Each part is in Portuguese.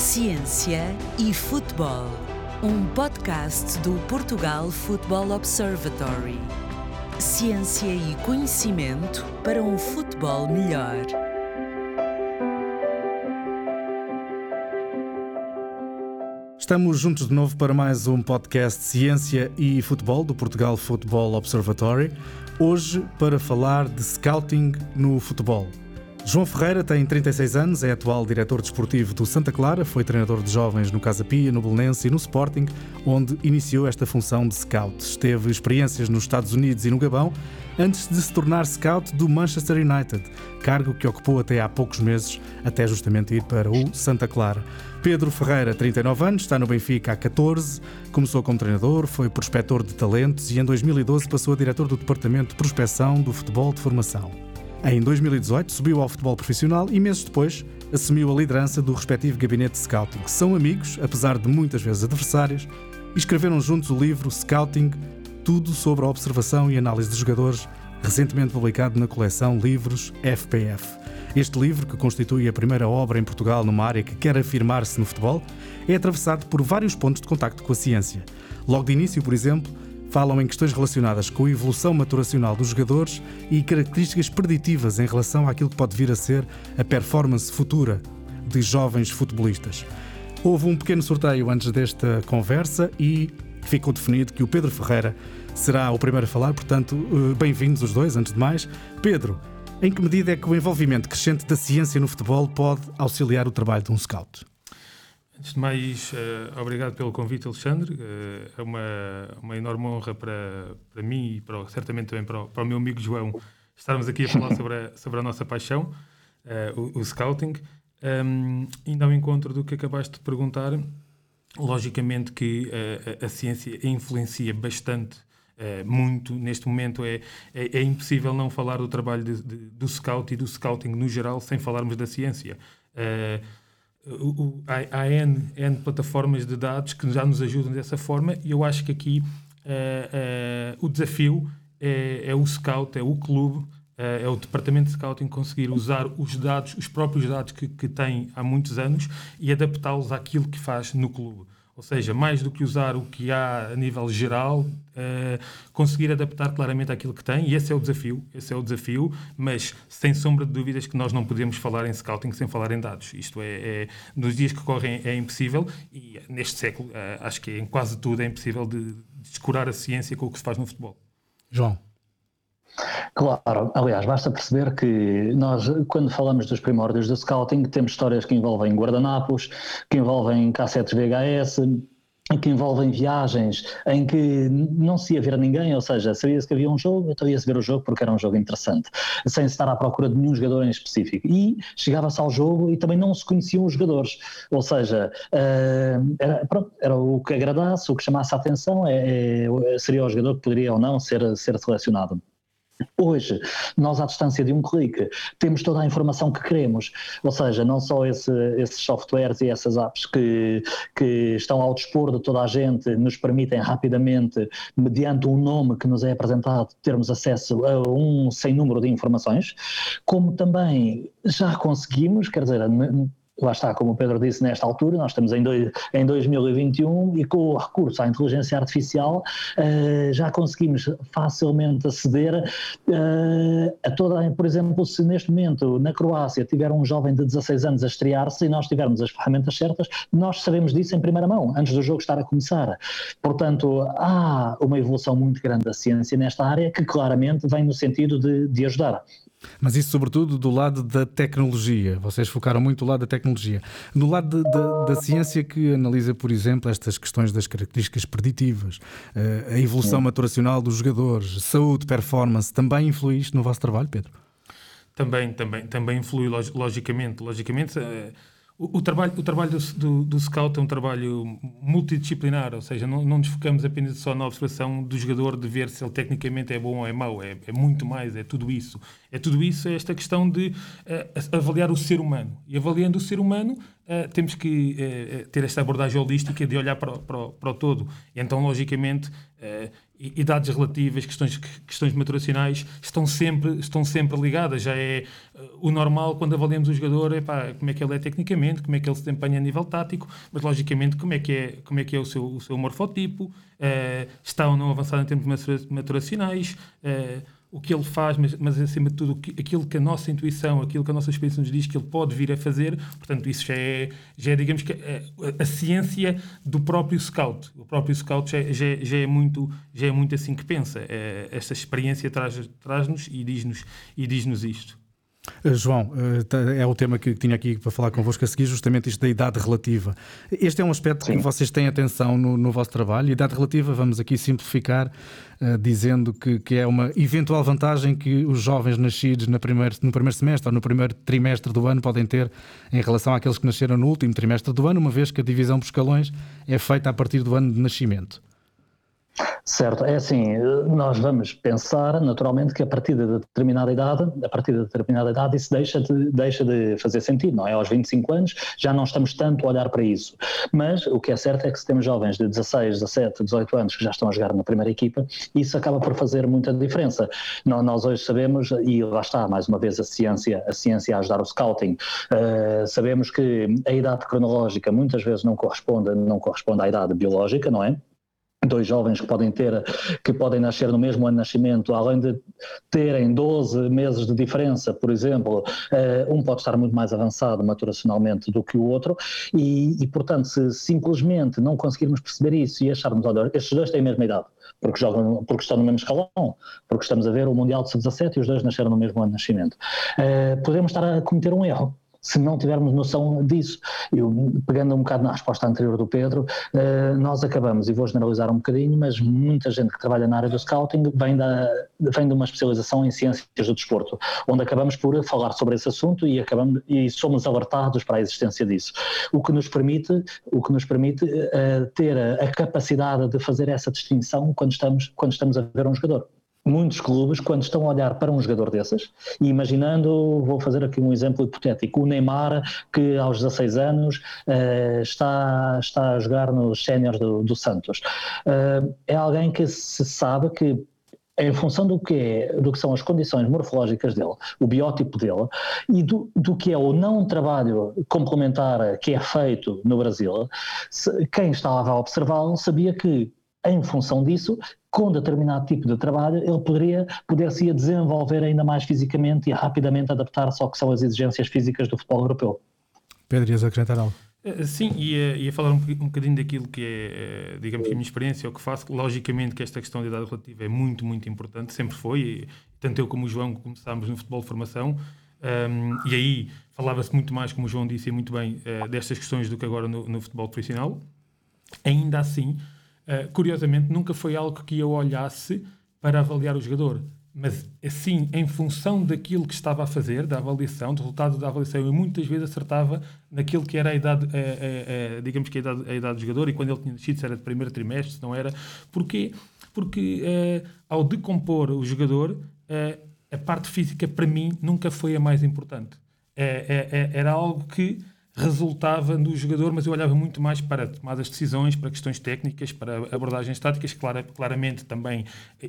Ciência e Futebol, um podcast do Portugal Football Observatory. Ciência e conhecimento para um futebol melhor. Estamos juntos de novo para mais um podcast Ciência e Futebol do Portugal Football Observatory. Hoje para falar de scouting no futebol. João Ferreira tem 36 anos, é atual diretor desportivo do Santa Clara, foi treinador de jovens no Casa Pia, no Belenense e no Sporting, onde iniciou esta função de scout. Teve experiências nos Estados Unidos e no Gabão, antes de se tornar scout do Manchester United, cargo que ocupou até há poucos meses, até justamente ir para o Santa Clara. Pedro Ferreira, 39 anos, está no Benfica há 14, começou como treinador, foi prospector de talentos e em 2012 passou a diretor do Departamento de Prospeção do Futebol de Formação. Em 2018 subiu ao futebol profissional e meses depois assumiu a liderança do respectivo gabinete de scouting. São amigos, apesar de muitas vezes adversários, e escreveram juntos o livro Scouting, tudo sobre a observação e análise de jogadores, recentemente publicado na coleção Livros FPF. Este livro, que constitui a primeira obra em Portugal numa área que quer afirmar-se no futebol, é atravessado por vários pontos de contacto com a ciência. Logo de início, por exemplo, falam em questões relacionadas com a evolução maturacional dos jogadores e características preditivas em relação àquilo que pode vir a ser a performance futura de jovens futebolistas. Houve um pequeno sorteio antes desta conversa e ficou definido que o Pedro Ferreira será o primeiro a falar, portanto, eh, bem-vindos os dois, antes de mais. Pedro, em que medida é que o envolvimento crescente da ciência no futebol pode auxiliar o trabalho de um scout? Antes de mais, uh, obrigado pelo convite, Alexandre. Uh, é uma, uma enorme honra para, para mim e para, certamente também para o, para o meu amigo João estarmos aqui a falar sobre a, sobre a nossa paixão, uh, o, o, scouting. Um, ainda ao encontro do que acabaste de perguntar, logicamente que a, a ciência influencia bastante muito. Neste momento é, é, é, impossível não falar do trabalho de, de, do scout e do scouting no geral sem falarmos da ciência. Uh, o, há, há N, N plataformas de dados que já nos ajudam dessa forma e eu acho que aqui uh, uh, o desafio é, é, o scout, é o clube, uh, é o departamento de scouting conseguir usar os dados, os próprios dados que, que tem há muitos anos e adaptá-los àquilo que faz no clube. Ou seja, mais do que usar o que há a nível geral, uh, conseguir adaptar claramente aquilo que tem, e esse é o desafio, esse é o desafio, mas sem sombra de dúvidas que nós não podemos falar em scouting sem falar em dados. Isto é, é nos dias que correm é impossível, e neste século uh, acho que em quase tudo é impossível de, de descurar a ciência com o que se faz no futebol. João. Claro, aliás, basta perceber que nós, quando falamos dos primórdios do scouting, temos histórias que envolvem guardanapos, que envolvem cassetes VHS, que envolvem viagens em que não se ia ver ninguém, ou seja, sabia-se que havia um jogo, então ia-se ver o jogo porque era um jogo interessante, sem se estar à procura de nenhum jogador em específico. E chegava-se ao jogo e também não se conheciam os jogadores, ou seja, uh, era, pronto, era, o que agradasse, o que chamasse a atenção, é, é, seria o jogador que poderia ou não ser, ser selecionado. Hoje, nós à distância de um clique temos toda a informação que queremos, ou seja, não só esse, esses softwares e essas apps que, que estão ao dispor de toda a gente nos permitem rapidamente, mediante um nome que nos é apresentado, termos acesso a um sem número de informações, como também já conseguimos, quer dizer, lá está, como o Pedro disse, nesta altura, nós estamos em, dois, em 2021 e com o recurso à inteligência artificial uh, já conseguimos facilmente aceder uh, a toda, por exemplo, se neste momento na Croácia tiver um jovem de 16 anos a estrear-se e nós tivermos as ferramentas certas, nós sabemos disso em primeira mão, antes do jogo estar a começar. Portanto, há uma evolução muito grande da ciência nesta área que claramente vem no sentido de, de ajudar. Mas isso, sobretudo, do lado da tecnologia. Vocês focaram muito do lado da tecnologia. No lado de, de, da ciência que analisa, por exemplo, estas questões das características preditivas, eh, a evolução maturacional dos jogadores, saúde, performance, também influi isto no vosso trabalho, Pedro? Também, também, também influi, logicamente. Logicamente, eh, o, o, trabalho, o trabalho do, do, do, scout é um trabalho multidisciplinar, ou seja, não, não nos focamos apenas só na observação do jogador de ver se ele tecnicamente é bom ou é mau, é, é muito mais, é tudo isso. É tudo isso, é esta questão de uh, avaliar o ser humano. E avaliando o ser humano, uh, temos que uh, ter esta abordagem holística de olhar para, para, para o todo. E então, logicamente, uh, idades relativas, questões, questões maturacionais estão sempre, estão sempre ligadas. Já é o normal quando avaliamos o jogador, epá, como é que ele é tecnicamente, como é que ele se desempenha a nível tático, mas logicamente como é que é, como é, que é o, seu, o seu morfotipo, está ou não avançado em termos maturacionais o que ele faz, mas, mas acima de tudo aquilo que a nossa intuição, aquilo que a nossa experiência nos diz que ele pode vir a fazer, portanto isso já é, já é digamos que a, é, a, a ciência do próprio scout. O próprio scout já, já, já, é, muito, já é muito assim que pensa. É, esta experiência traz-nos traz e diz-nos diz-nos isto. Eh, João, eh, é o tema que tinha aqui para falar convosco a seguir, justamente isto da idade relativa. Este é um aspecto Sim. que vocês têm atenção no, no, vosso trabalho. Idade relativa, vamos aqui simplificar, uh, dizendo que, que, é uma eventual vantagem que os jovens nascidos no primeiro, no primeiro semestre ou no primeiro trimestre do ano podem ter em relação àqueles que nasceram no último trimestre do ano, uma vez que a divisão por escalões é feita a partir do ano de nascimento. Certo, é assim, nós vamos pensar naturalmente que a partir de determinada idade, a partir de determinada idade isso deixa de, deixa de fazer sentido, não é? Aos 25 anos já não estamos tanto a olhar para isso, mas o que é certo é que se temos jovens de 16, 17, 18 anos que já estão a jogar na primeira equipa, isso acaba por fazer muita diferença. Nós hoje sabemos, e lá está mais uma vez a ciência, a ciência a ajudar o scouting, uh, sabemos que a idade cronológica muitas vezes não corresponde, não corresponde à idade biológica, não é? Dois jovens que podem ter, que podem nascer no mesmo ano de nascimento, além de terem 12 meses de diferença, por exemplo, eh, um pode estar muito mais avançado maturacionalmente do que o outro. E, e portanto, se simplesmente não conseguirmos perceber isso e acharmos, olha, estes dois têm a mesma idade, porque, jogam, porque estão no mesmo escalão, porque estamos a ver o Mundial de Sub-17 e os dois nasceram no mesmo ano de nascimento, eh, podemos estar a cometer um erro se não tivermos noção disso. Eu, pegando um bocado na resposta anterior do Pedro, uh, nós acabamos, e vou generalizar um bocadinho, mas muita gente que trabalha na área do scouting vem, da, vem de uma especialização em ciências do desporto, onde acabamos por falar sobre esse assunto e, acabamos, e somos alertados para a existência disso. O que nos permite, o que nos permite uh, ter a capacidade de fazer essa distinção quando estamos, quando estamos a ver um jogador muitos clubes, quando estão a olhar para um jogador desses, e imaginando, vou fazer aqui um exemplo hipotético, o Neymar, que aos 16 anos uh, está, está a jogar nos séniores do, do, Santos, uh, é alguém que se sabe que em função do que, é, do que são as condições morfológicas dele, o biótipo dele, e do, do que é o não trabalho complementar que é feito no Brasil, se, quem estava a observá-lo sabia que em função disso, com determinado tipo de trabalho, ele poderia poder-se desenvolver ainda mais fisicamente e rapidamente adaptar-se ao que são as exigências físicas do futebol europeu. Pedro, ias acrescentar algo? Eh, sim, ia, ia falar um, um bocadinho daquilo que é, eh, digamos que a minha experiência, o que faço. Logicamente que esta questão de idade relativa é muito, muito importante, sempre foi, e, tanto eu como o João começámos no futebol de formação, um, e aí falava-se muito mais, como o João disse muito bem, uh, destas questões do que agora no, no futebol profissional. Ainda assim, Uh, curiosamente, nunca foi algo que eu olhasse para avaliar o jogador. Mas, assim, em função daquilo que estava a fazer, da avaliação, do resultado da avaliação, eu muitas vezes acertava naquilo que era a idade, a, a, a, digamos que a idade, a idade do jogador, e quando ele tinha nascido, se era de primeiro trimestre, se não era. Porquê? Porque, uh, ao decompor o jogador, uh, a parte física, para mim, nunca foi a mais importante. era algo que resultava no jogador, mas eu olhava muito mais para tomadas de decisões, para questões técnicas, para abordagens táticas, clara, claramente também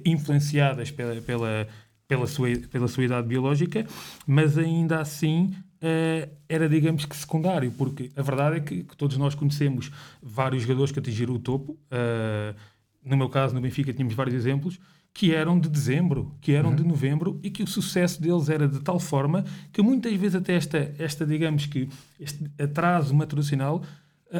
influenciadas pela, pela, pela, sua, pela sua idade biológica, mas ainda assim uh, era, digamos que, secundário, porque a verdade é que, que, todos nós conhecemos vários jogadores que atingiram o topo. Uh, no meu caso, no Benfica, tínhamos vários exemplos que eram de dezembro, que eram uhum. de novembro e que o sucesso deles era de tal forma que muitas vezes até esta, esta digamos que, este atraso maturacional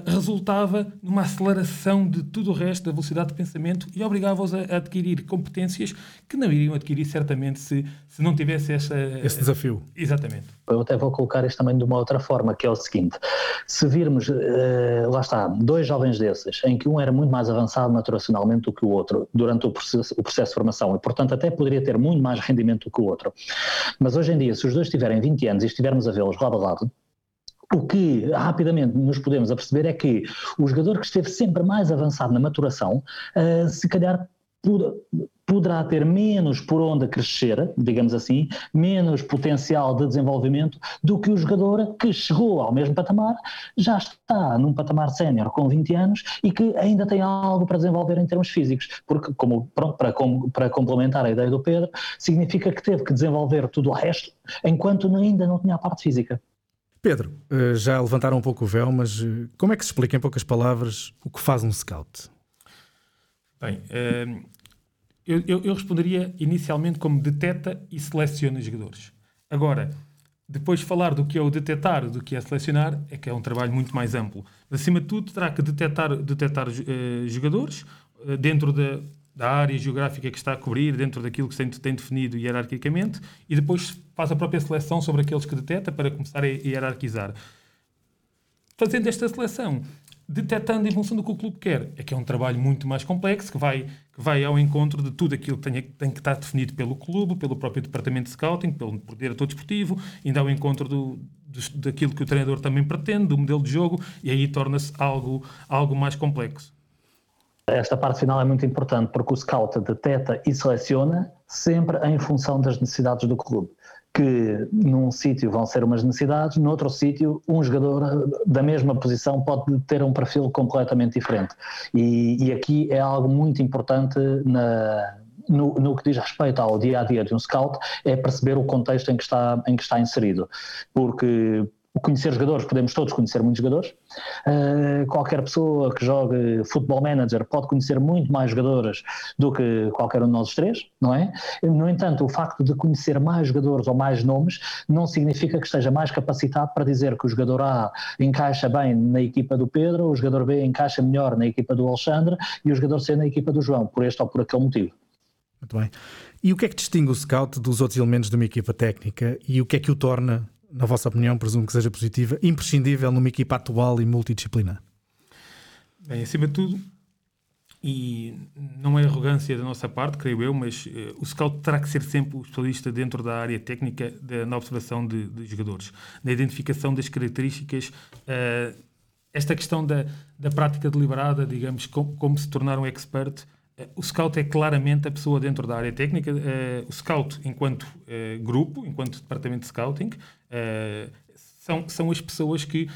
resultava numa aceleração de tudo o resto da velocidade de pensamento e obrigava-os a, adquirir competências que não iriam adquirir certamente se, se não tivesse essa, esse desafio. Exatamente. Eu até vou colocar isto também de uma outra forma, que é o seguinte: se virmos, uh, lá está, dois jovens desses, em que um era muito mais avançado maturacionalmente do que o outro durante o processo, o processo de formação e, portanto, até poderia ter muito mais rendimento do que o outro, mas hoje em dia, se os dois tiverem 20 anos e estivermos a vê-los lado a lado, o que rapidamente nos podemos aperceber é que o jogador que esteve sempre mais avançado na maturação, uh, se calhar poderá ter menos por onde crescer, digamos assim, menos potencial de desenvolvimento do que o jogador que chegou ao mesmo patamar, já está num patamar sénior com 20 anos e que ainda tem algo para desenvolver em termos físicos, porque como para, para complementar a ideia do Pedro, significa que teve que desenvolver tudo o resto enquanto ainda não tinha a parte física. Pedro, eh, já levantaram um pouco o véu, mas eh, como é que se explica em poucas palavras o que faz um scout? Bem, eh, eu, responderia inicialmente como deteta e seleciona jogadores. Agora, depois de falar do que é o detectar, do que é selecionar, é que é um trabalho muito mais amplo. Mas, acima de tudo, terá que detectar, detectar uh, jogadores dentro da, da área geográfica que está a cobrir, dentro daquilo que se tem definido hierarquicamente, e depois faz a própria seleção sobre aqueles que detecta para começar a hierarquizar. Fazendo esta seleção, detectando em função do que o clube quer. É que é um trabalho muito mais complexo, que vai, que vai ao encontro de tudo aquilo que tem, tem que estar definido pelo clube, pelo próprio departamento de scouting, pelo diretor desportivo, ainda ao encontro do, do, daquilo que o treinador também pretende, do modelo de jogo, e aí torna-se algo, algo mais complexo. Esta parte final é muito importante porque o scout detecta e seleciona sempre em função das necessidades do clube que num sítio vão ser umas necessidades, noutro sítio um jogador da mesma posição pode ter um perfil completamente diferente. E, e aqui é algo muito importante na, no, no, que diz respeito ao dia a dia de um scout, é perceber o contexto em que está, em que está inserido. Porque o conhecer jogadores, podemos todos conhecer muitos jogadores. Uh, qualquer pessoa que jogue Football Manager pode conhecer muito mais jogadores do que qualquer um de nós três, não é? No entanto, o facto de conhecer mais jogadores ou mais nomes não significa que esteja mais capacitado para dizer que o jogador A encaixa bem na equipa do Pedro, o jogador B encaixa melhor na equipa do Alexandre e o jogador C na equipa do João, por este ou por aquele motivo. Muito bem. E o que é que distingue o scout dos outros elementos de uma equipa técnica e o que é que o torna na vossa opinião, presumo que seja positiva, imprescindível numa equipa atual e multidisciplinar? Bem, acima de tudo, e não é arrogância da nossa parte, creio eu, mas uh, o scout terá que ser sempre o especialista dentro da área técnica de, na observação de, de, jogadores, na identificação das características, uh, esta questão da, da prática deliberada, digamos, com, como se tornar um expert o scout é claramente a pessoa dentro da área técnica. Uh, o scout, enquanto uh, grupo, enquanto departamento de scouting, são, são as pessoas que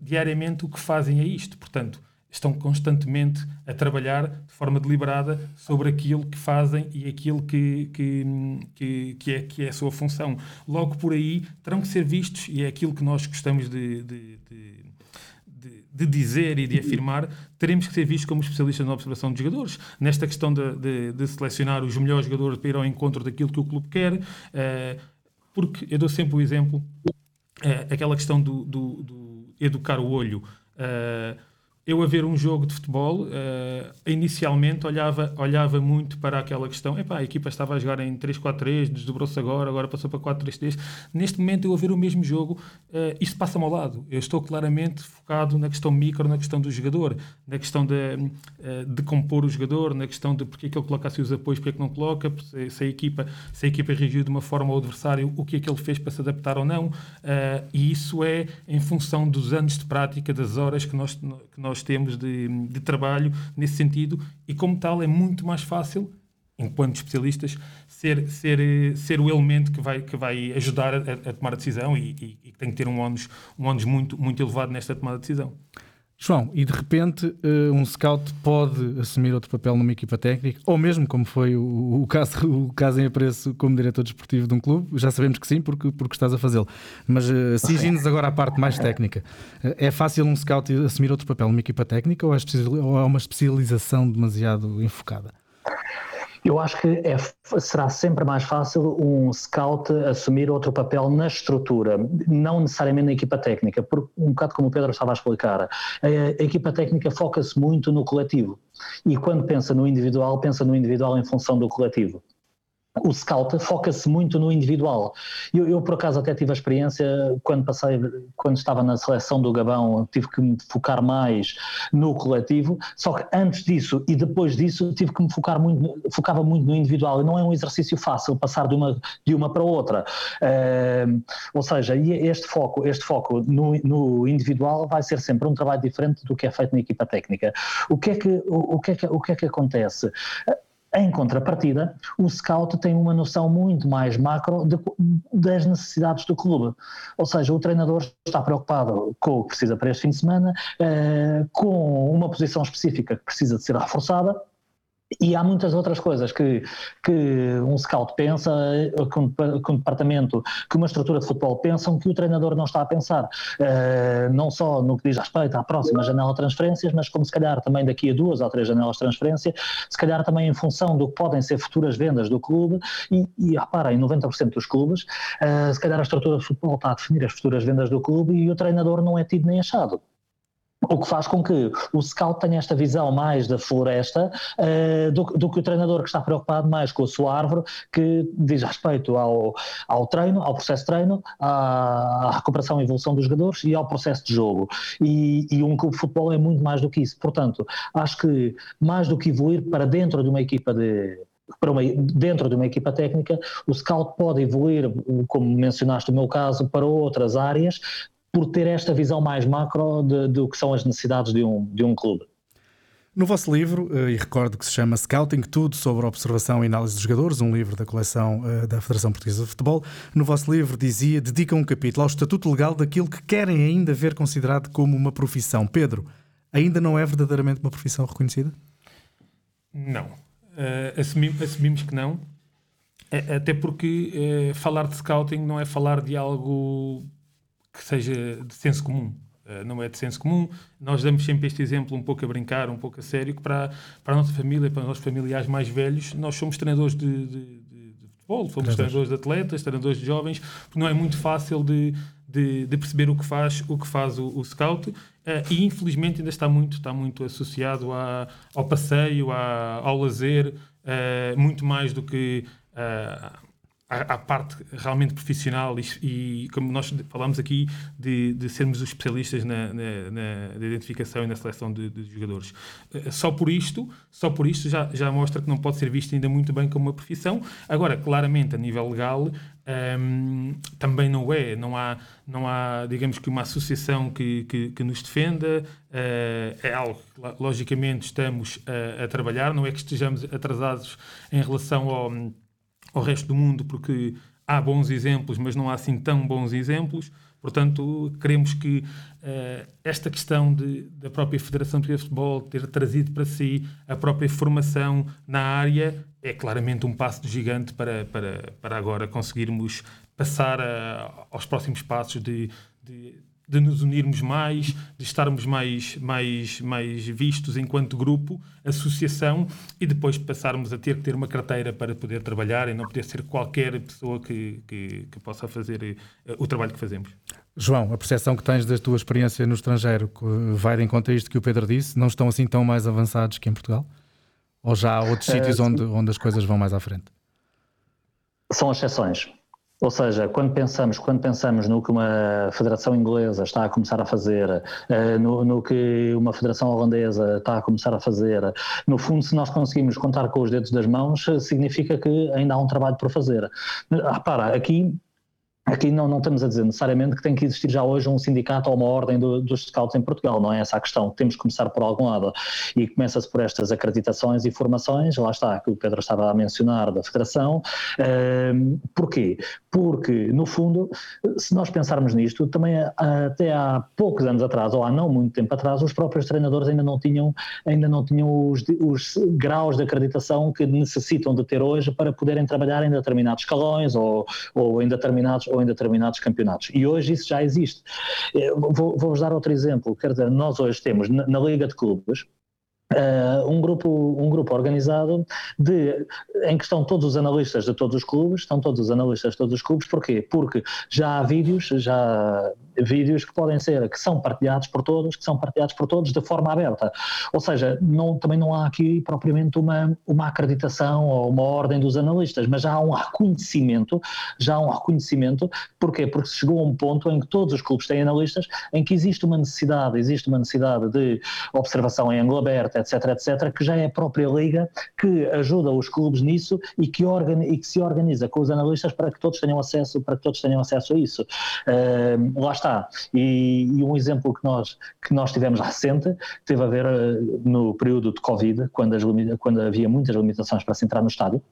diariamente o que fazem é isto. Portanto, estão constantemente a trabalhar de forma deliberada sobre aquilo que fazem e aquilo que, que, que, que, é, que é a sua função. Logo por aí terão que ser vistos, e é aquilo que nós gostamos de, de, de de dizer e de afirmar, teremos que ser vistos como especialistas na observação de jogadores. Nesta questão de, de, de selecionar os melhores jogadores para ir ao encontro daquilo que o clube quer, uh, porque eu dou sempre o exemplo, uh, aquela questão do, do, do, educar o olho. Uh, eu a ver um jogo de futebol, uh, inicialmente olhava, olhava muito para aquela questão, epá, a equipa estava a jogar em 3-4-3, desdobrou-se agora, agora passou para 4-3-3. Neste momento eu a ver o mesmo jogo, uh, isto passa-me ao lado. Eu estou claramente focado na questão micro, na questão do jogador, na questão de, uh, de compor o jogador, na questão de porque é que ele coloca assim os apoios, porque é que não coloca, se, se, a equipa, se a equipa reagiu de uma forma ao adversário, o que é que ele fez para se adaptar ou não. Uh, e isso é em função dos anos de prática, das horas que nós, que nós nós temos de, de trabalho nesse sentido e, como tal, é muito mais fácil enquanto especialistas, ser, ser, ser o elemento que vai, que vai ajudar a, a tomar a decisão e, e, e, tem que ter um ónus, um ónus muito, muito elevado nesta tomada de decisão. João, e de repente eh, um scout pode assumir outro papel numa equipa técnica, ou mesmo como foi o, caso, o caso em apreço como diretor desportivo de um clube, já sabemos que sim, porque, porque estás a fazê-lo. Mas uh, agora à parte mais técnica. É fácil um scout assumir outro papel numa equipa técnica ou é, ou é uma especialização demasiado enfocada? Eu acho que é, será sempre mais fácil um scout assumir outro papel na estrutura, não necessariamente na equipa técnica, porque um bocado como o Pedro estava a explicar, a, a equipa técnica foca-se muito no coletivo. E quando pensa no individual, pensa no individual em função do coletivo o scout foca-se muito no individual. Eu, eu, por acaso até tive a experiência quando passei, quando estava na seleção do Gabão, tive que me focar mais no coletivo, só que antes disso e depois disso tive que me focar muito, focava muito no individual e não é um exercício fácil passar de uma, de uma para outra. Uh, ou seja, este foco, este foco no, no, individual vai ser sempre um trabalho diferente do que é feito na equipa técnica. O que é que, o, o que, é que, o que, é que acontece? Em contrapartida, o scout tem uma noção muito mais macro de, das necessidades do clube. Ou seja, o treinador está preocupado com o que precisa para este fim de semana, eh, com uma posição específica que precisa de ser reforçada e há muitas outras coisas que, que um scout pensa, que um, que um, departamento, que uma estrutura de futebol pensam que o treinador não está a pensar. Uh, não só no que diz respeito à próxima janela de transferências, mas como se calhar também daqui a duas ou três janelas de transferência, se calhar também em função do que podem ser futuras vendas do clube. E, e repara, em 90% dos clubes, uh, se calhar a estrutura de futebol está a definir as futuras vendas do clube e o treinador não é tido nem achado. O que faz com que o scout tenha esta visão mais da floresta uh, do, do, que o treinador que está preocupado mais com a sua árvore, que diz respeito ao, ao treino, ao processo de treino, à, à recuperação e evolução dos jogadores e ao processo de jogo. E, e, um clube de futebol é muito mais do que isso. Portanto, acho que mais do que evoluir para dentro de uma equipa de, para uma, dentro de uma equipa técnica, o scout pode evoluir, como mencionaste o meu caso, para outras áreas, por ter esta visão mais macro do que são as necessidades de um, de um clube. No vosso livro, eh, e recordo que se chama Scouting, tudo sobre observação e análise dos jogadores, um livro da coleção eh, da Federação Portuguesa de Futebol, no vosso livro dizia, dedica um capítulo ao estatuto legal daquilo que querem ainda ver considerado como uma profissão. Pedro, ainda não é verdadeiramente uma profissão reconhecida? Não. Uh, assumimos, assumimos, que não, até porque uh, falar de scouting não é falar de algo que seja de senso comum. Uh, não é de senso comum. Nós damos sempre este exemplo um pouco a brincar, um pouco a sério, que para, para a nossa família, para os nossos familiares mais velhos, nós somos treinadores de, de, de, de futebol, somos treinadores de atletas, treinadores de jovens, porque não é muito fácil de, de, de, perceber o que faz o que faz o, o scout uh, e infelizmente ainda está muito está muito associado a, ao passeio ao lazer uh, muito mais do que uh, à, parte realmente profissional e, e, como nós falamos aqui, de, de sermos os especialistas na, na, na identificação e na seleção de, de, jogadores. Eh, só por isto, só por isto já, já mostra que não pode ser visto ainda muito bem como uma profissão. Agora, claramente, a nível legal, um, ehm, também não é. Não há, não há, digamos que, uma associação que, que, que nos defenda. Uh, é algo que, logicamente, estamos a, a trabalhar. Não é que estejamos atrasados em relação ao ao resto do mundo, porque há bons exemplos, mas não há assim tão bons exemplos. Portanto, queremos que uh, esta questão de, da própria Federação de Futebol ter trazido para si a própria formação na área é claramente um passo gigante para, para, para agora conseguirmos passar a, aos próximos passos de, de de nos unirmos mais, de estarmos mais, mais, mais vistos enquanto grupo, associação, e depois passarmos a ter que ter uma carteira para poder trabalhar e não poder ser qualquer pessoa que, que, que possa fazer uh, o trabalho que fazemos. João, a percepção que tens da tua experiência no estrangeiro vai de encontro a isto que o Pedro disse? Não estão assim tão mais avançados que em Portugal? Ou já há outros uh, sítios onde, onde as coisas vão mais à frente? São exceções. Ou seja, quando pensamos, quando pensamos no que uma federação inglesa está a começar a fazer, eh, no, no, que uma federação holandesa está a começar a fazer, no fundo, se nós conseguimos contar com os dedos das mãos, significa que ainda há um trabalho por fazer. Repara, aqui Aqui não, não estamos a dizer necessariamente que tem que existir já hoje um sindicato ou uma ordem do, dos scouts em Portugal, não é essa a questão. Temos que começar por algum lado. E começa-se por estas acreditações e formações, lá está, que o Pedro estava a mencionar, da Federação. Um, porquê? Porque, no fundo, se nós pensarmos nisto, também até há poucos anos atrás, ou há não muito tempo atrás, os próprios treinadores ainda não tinham, ainda não tinham os, os graus de acreditação que necessitam de ter hoje para poderem trabalhar em determinados escalões ou, ou em determinados ou em determinados campeonatos. E hoje isso já existe. Eh, vou-vos vou dar outro exemplo. Quer dizer, nós hoje temos na, na Liga de Clubes, Uh, um, grupo, um grupo organizado de, em que estão todos os analistas de todos os clubes, estão todos os analistas de todos os clubes, porquê? Porque já há vídeos, já vídeos que podem ser, que são partilhados por todos, que são partilhados por todos de forma aberta. Ou seja, não, também não há aqui propriamente uma, uma acreditação ou uma ordem dos analistas, mas já há um reconhecimento, já há um reconhecimento, porquê? Porque chegou a um ponto em que todos os clubes têm analistas, em que existe uma necessidade, existe uma necessidade de observação em ângulo aberto, etc, etc, que já é a própria liga que ajuda os clubes nisso e que, organiza, e que se organiza com os analistas para que todos tenham acesso, para que todos tenham acesso a isso. Uh, lá está. E, e, um exemplo que nós, que nós tivemos recente teve a ver uh, no período de Covid, quando, as, quando havia muitas limitações para se entrar no estádio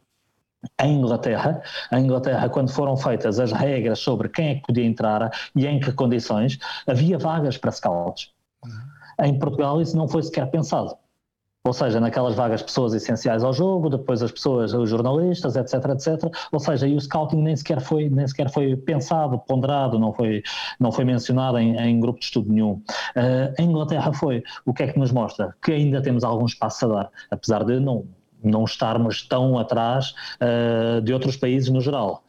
em Inglaterra, em Inglaterra, quando foram feitas as regras sobre quem é que podia entrar e em que condições, havia vagas para scouts. Uhum. Em Portugal isso não foi sequer pensado. Ou seja, naquelas vagas pessoas essenciais ao jogo, depois as pessoas, os jornalistas, etc, etc. Ou seja, e o scouting nem sequer foi, nem sequer foi pensado, ponderado, não foi, não foi mencionado em, em grupo de estudo nenhum. Uh, em Inglaterra foi. O que é que nos mostra? Que ainda temos algum espaço a dar, apesar de não, não estarmos tão atrás uh, de outros países no geral.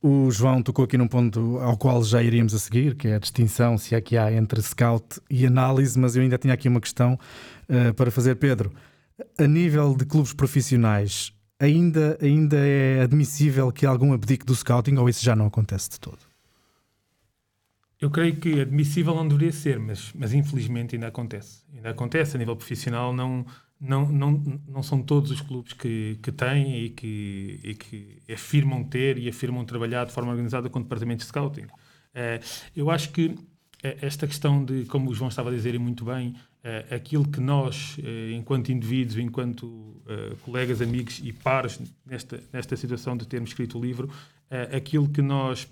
O João tocou aqui num ponto ao qual já iríamos a seguir, que é a distinção, se é que há, entre scout e análise, mas eu ainda tinha aqui uma questão uh, para fazer, Pedro. A nível de clubes profissionais, ainda, ainda é admissível que algum abdique do scouting ou isso já não acontece de todo? Eu creio que admissível não deveria ser, mas, mas infelizmente ainda acontece. Ainda acontece a nível profissional, não, não, não, não são todos os clubes que, que têm e que, e que afirmam ter e afirmam trabalhar de forma organizada com departamentos de scouting. Uh, eu acho que eh, esta questão de, como o João estava a dizer e muito bem, uh, aquilo que nós, uh, enquanto indivíduos, enquanto colegas, amigos e pares nesta, nesta situação de termos escrito o livro, aquilo que nós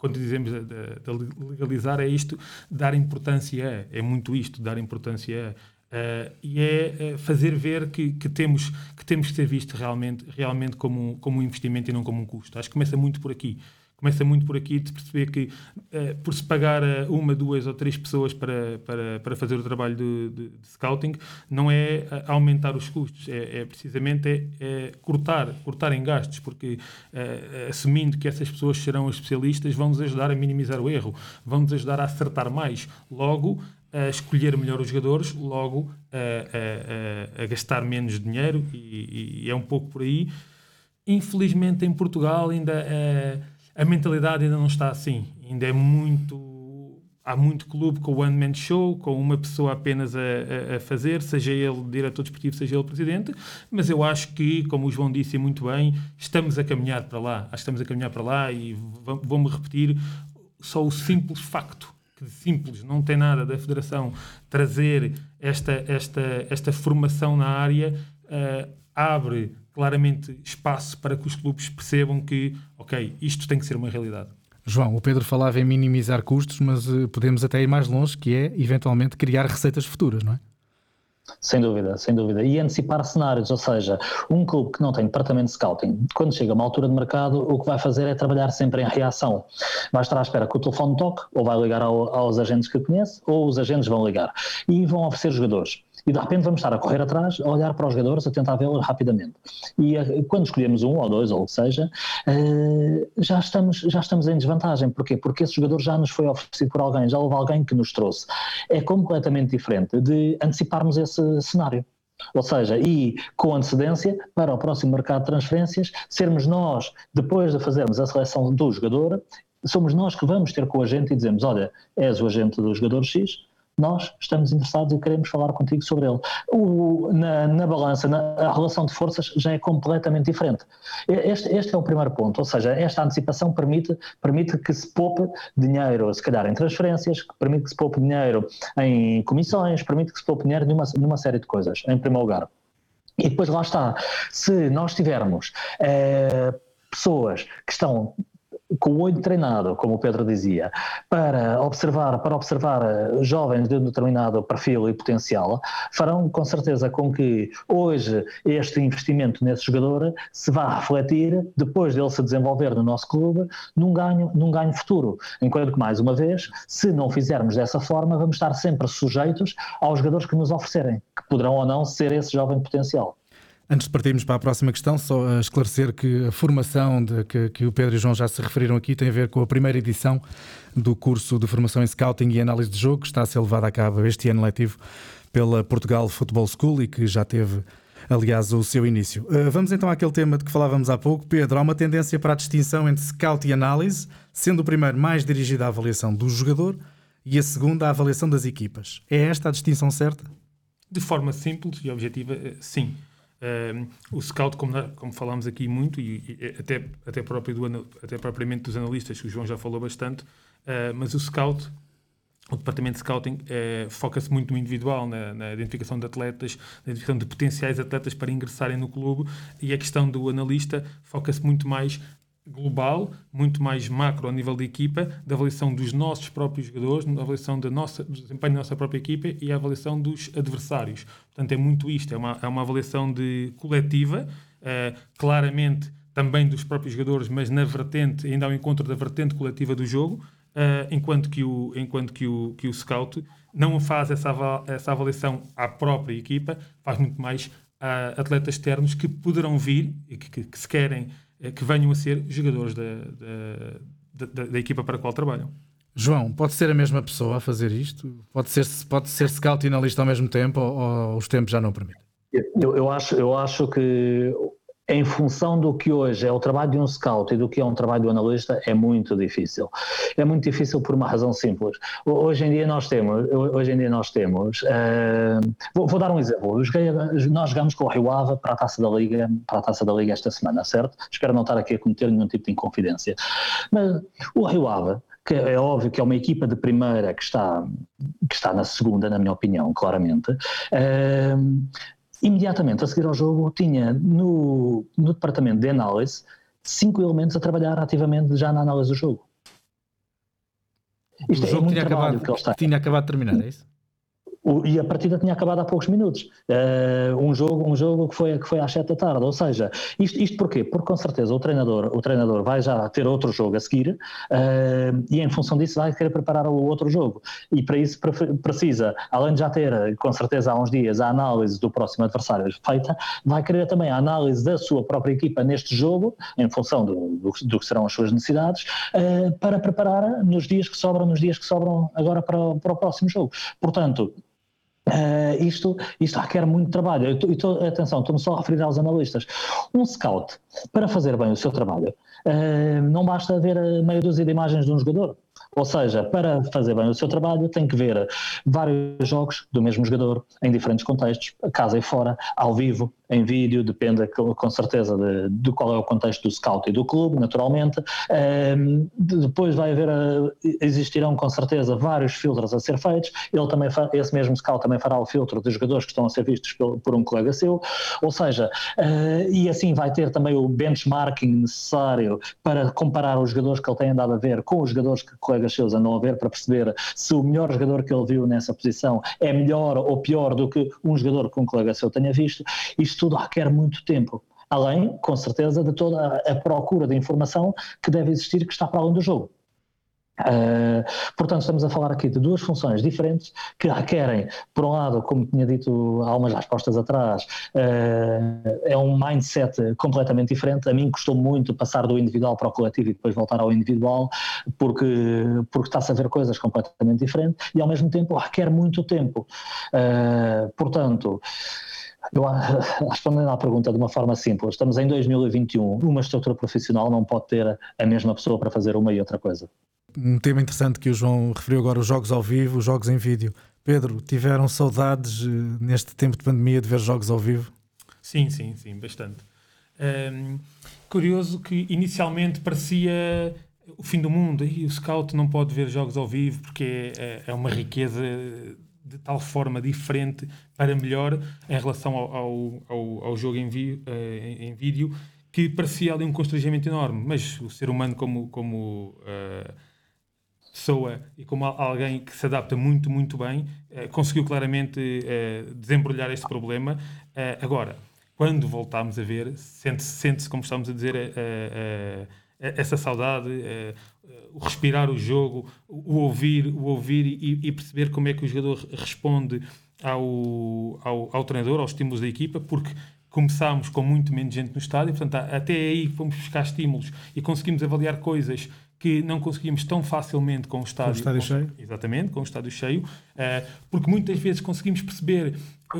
quando dizemos de, legalizar é isto, dar importância a, é muito isto, dar importância a. Uh, e é uh, fazer ver que, que, temos, que temos que ser visto realmente, realmente como, como um investimento e não como um custo. Acho que começa muito por aqui. Começa muito por aqui de perceber que, uh, por se pagar uma, duas ou três pessoas para, para, para fazer o trabalho de, de, de scouting, não é aumentar os custos, é, é precisamente é, é, cortar, cortar em gastos, porque assumindo que essas pessoas serão especialistas, vão-nos ajudar a minimizar o erro, vão-nos ajudar a acertar mais. Logo, a escolher melhor os jogadores, logo a, a, a, a gastar menos dinheiro e, e, é um pouco por aí. Infelizmente em Portugal ainda a, a mentalidade ainda não está assim, ainda é muito há muito clube com o one man show, com uma pessoa apenas a, a, a, fazer, seja ele diretor desportivo, seja ele presidente, mas eu acho que, como o João disse muito bem, estamos a caminhar para lá, acho que estamos a caminhar para lá e vou-me repetir só o simples facto simples, não tem nada da Federação trazer esta, esta, esta formação na área, uh, abre claramente espaço para que os clubes percebam que, ok, isto tem que ser uma realidade. João, o Pedro falava em minimizar custos, mas uh, podemos até ir mais longe, que é eventualmente criar receitas futuras, não é? Sem dúvida, sem dúvida. E antecipar cenários, ou seja, um clube que não tem departamento de scouting, quando chega a uma altura de mercado, o que vai fazer é trabalhar sempre em reação. Vai estar à espera que o telefone toque, ou vai ligar ao, aos agentes que conhece, ou os agentes vão ligar e vão oferecer jogadores e de repente vamos estar a correr atrás, a olhar para os jogadores, a tentar vê-los rapidamente. E eh, quando escolhemos um ou dois, ou o que seja, eh, já estamos, já estamos em desvantagem. Porquê? Porque esse jogador já nos foi oferecido por alguém, já houve alguém que nos trouxe. É completamente diferente de anteciparmos esse cenário. Ou seja, e com antecedência para o próximo mercado de transferências, sermos nós, depois de fazermos a seleção do jogador, somos nós que vamos ter com o agente e dizemos: Olha, és o agente do jogador X, nós estamos interessados e queremos falar contigo sobre ele. O, na, na, balança, na, a relação de forças já é completamente diferente. Este, este, é o primeiro ponto, ou seja, esta antecipação permite, permite que se poupe dinheiro, se calhar em transferências, permite que se poupe dinheiro em comissões, permite que se poupe dinheiro numa, numa série de coisas, em primeiro lugar. E depois lá está, se nós tivermos eh, pessoas que estão com o olho treinado, como o Pedro dizia, para observar, para observar eh, jovens de um determinado perfil e potencial, farão com certeza com que hoje este investimento nesse jogador se vá refletir, depois dele se desenvolver no nosso clube, num ganho, num ganho futuro. Enquanto que, mais uma vez, se não fizermos dessa forma, vamos estar sempre sujeitos aos jogadores que nos oferecerem, que poderão ou não ser esse jovem potencial. Antes de partirmos para a próxima questão, só esclarecer que a formação de, que, que, o Pedro e o João já se referiram aqui tem a ver com a primeira edição do curso de formação em Scouting e Análise de Jogo, que está a ser levado a cabo este ano letivo pela Portugal Football School e que já teve, aliás, o seu início. Uh, vamos então àquele tema de que falávamos há pouco. Pedro, há uma tendência para a distinção entre Scout e Análise, sendo o primeiro mais dirigido à avaliação do jogador e a segunda a avaliação das equipas. É esta a distinção certa? De forma simples e objetiva, eh, sim. Uh, o scout, como, como falámos aqui muito, e, e até, até, próprio do, até propriamente dos analistas, o João já falou bastante, uh, mas o scout, o departamento de scouting, uh, foca-se muito no individual, na, na, identificação de atletas, na identificação de potenciais atletas para ingressarem no clube, e a questão do analista foca-se muito mais global, muito mais macro ao nível da equipa, da avaliação dos nossos próprios jogadores, da avaliação da nossa, do desempenho da nossa própria equipa e a avaliação dos adversários. Portanto, é muito isto, é uma, é uma avaliação de coletiva, uh, claramente também dos próprios jogadores, mas na vertente, ainda ao encontro da vertente coletiva do jogo, uh, enquanto, que o, enquanto que o, que o scout não faz essa, essa avaliação à própria equipa, faz muito mais a atletas externos que poderão vir e que, que, que se querem que venham a ser jogadores da, da, da, da, equipa para a qual trabalham. João, pode ser a mesma pessoa a fazer isto? Pode ser, pode ser scout e analista ao mesmo tempo ou, ou os tempos já não permitem? Eu, eu, acho, eu acho que em função do que hoje é o trabalho de um scout e do que é um trabalho do analista, é muito difícil. É muito difícil por uma razão simples. Hoje em dia nós temos, hoje em dia nós temos, uh, vou, vou, dar um exemplo. Joguei, nós jogamos com o Rio Ave para a Taça da Liga, para a Taça da Liga esta semana, certo? Espero não estar aqui a cometer nenhum tipo de inconfidência. Mas o Rio Ave que é óbvio que é uma equipa de primeira que está, que está na segunda, na minha opinião, claramente. Uh, imediatamente a seguir ao jogo, tinha no, no departamento de análise cinco elementos a trabalhar ativamente já na análise do jogo. Isto o é jogo tinha acabado, tinha acabado de terminar, é isso? E a partida tinha acabado há poucos minutos. Uh, um jogo, um jogo que foi que foi às sete da tarde. Ou seja, isto, isto porquê? Porque com certeza o treinador, o treinador vai já ter outro jogo a seguir uh, e em função disso vai querer preparar o outro jogo. E para isso precisa, além de já ter com certeza há uns dias a análise do próximo adversário feita, vai querer também a análise da sua própria equipa neste jogo, em função do, do, do que serão as suas necessidades, uh, para preparar nos dias que sobram, nos dias que sobram agora para, para o próximo jogo. Portanto, Uh, isto, isto requer muito trabalho. Eu tô, atenção, estou-me só a referir aos analistas. Um scout, para fazer bem o seu trabalho, uh, não basta ver meia dúzia de imagens de um jogador. Ou seja, para fazer bem o seu trabalho, tem que ver vários jogos do mesmo jogador, em diferentes contextos, casa e fora, ao vivo, em vídeo, depende com certeza de, de, qual é o contexto do scout e do clube, naturalmente. Um, depois vai haver, existirão com certeza vários filtros a ser feitos. Ele também, esse mesmo scout também fará o filtro dos jogadores que estão a ser vistos por, por um colega seu. Ou seja, uh, e assim vai ter também o benchmarking necessário para comparar os jogadores que ele tem andado a ver com os jogadores que colegas seus andam a ver para perceber se o melhor jogador que ele viu nessa posição é melhor ou pior do que um jogador que um colega seu tenha visto. Isto tudo requer muito tempo. Além, com certeza, de toda a procura de informação que deve existir que está para além do jogo. Uh, portanto, estamos a falar aqui de duas funções diferentes que requerem, por um lado, como tinha dito há umas respostas atrás, uh, é um mindset completamente diferente. A mim custou muito passar do individual para o coletivo e depois voltar ao individual, porque, porque está-se a ver coisas completamente diferentes e, ao mesmo tempo, requer muito tempo. Uh, portanto. Eu, respondendo à pergunta de uma forma simples, estamos em 2021, uma estrutura profissional não pode ter a mesma pessoa para fazer uma e outra coisa. Um tema interessante que o João referiu agora, os jogos ao vivo, os jogos em vídeo. Pedro, tiveram saudades eh, neste tempo de pandemia de ver jogos ao vivo? Sim, sim, sim, bastante. Um, curioso que inicialmente parecia o fim do mundo, e o scout não pode ver jogos ao vivo porque é, é uma riqueza de tal forma diferente para melhor em relação ao, ao, ao jogo em, vi, uh, em, vídeo que parecia ali um constrangimento enorme. Mas o ser humano, como, como uh, pessoa e como alguém que se adapta muito, muito bem, uh, conseguiu claramente desembrulhar este problema. agora, quando voltámos a ver, sente-se, sente como estamos a dizer, essa saudade, o respirar o jogo, o ouvir, o ouvir e, e, perceber como é que o jogador responde ao, ao, ao, treinador, aos estímulos da equipa, porque começámos com muito menos gente no estádio, portanto, até aí fomos buscar estímulos e conseguimos avaliar coisas que não conseguimos tão facilmente com o estádio, com o estádio com, cheio. Exatamente, com o estádio cheio, porque muitas vezes conseguimos perceber